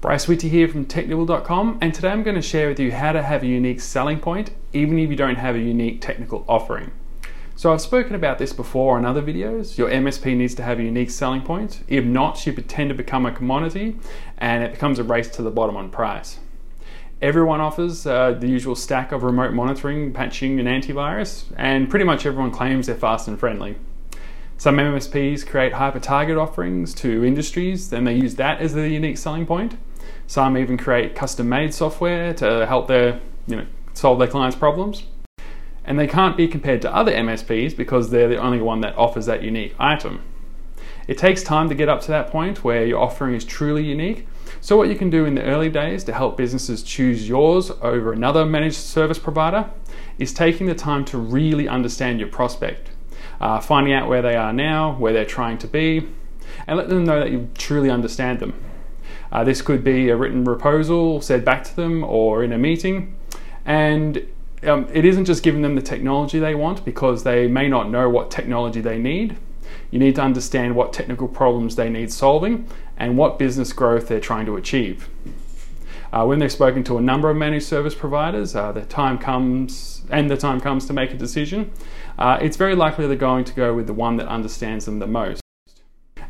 Bryce Whitty here from Technibble.com and today I'm going to share with you how to have a unique selling point even if you don't have a unique technical offering. So I've spoken about this before in other videos. Your MSP needs to have a unique selling point. If not, you tend to become a commodity and it becomes a race to the bottom on price. Everyone offers uh, the usual stack of remote monitoring, patching, and antivirus, and pretty much everyone claims they're fast and friendly. Some MSPs create hyper target offerings to industries, and they use that as their unique selling point. Some even create custom made software to help their, you know, solve their clients' problems. And they can't be compared to other MSPs because they're the only one that offers that unique item. It takes time to get up to that point where your offering is truly unique. So, what you can do in the early days to help businesses choose yours over another managed service provider is taking the time to really understand your prospect, uh, finding out where they are now, where they're trying to be, and let them know that you truly understand them. Uh, this could be a written proposal said back to them or in a meeting. And um, it isn't just giving them the technology they want because they may not know what technology they need. You need to understand what technical problems they need solving and what business growth they're trying to achieve. Uh, when they've spoken to a number of managed service providers, uh, the time comes and the time comes to make a decision. Uh, it's very likely they're going to go with the one that understands them the most.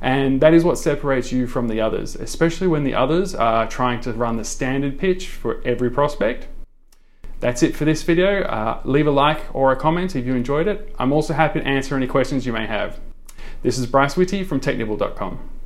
And that is what separates you from the others, especially when the others are trying to run the standard pitch for every prospect. That's it for this video. Uh, leave a like or a comment if you enjoyed it. I'm also happy to answer any questions you may have. This is Bryce Whitty from Technibble.com.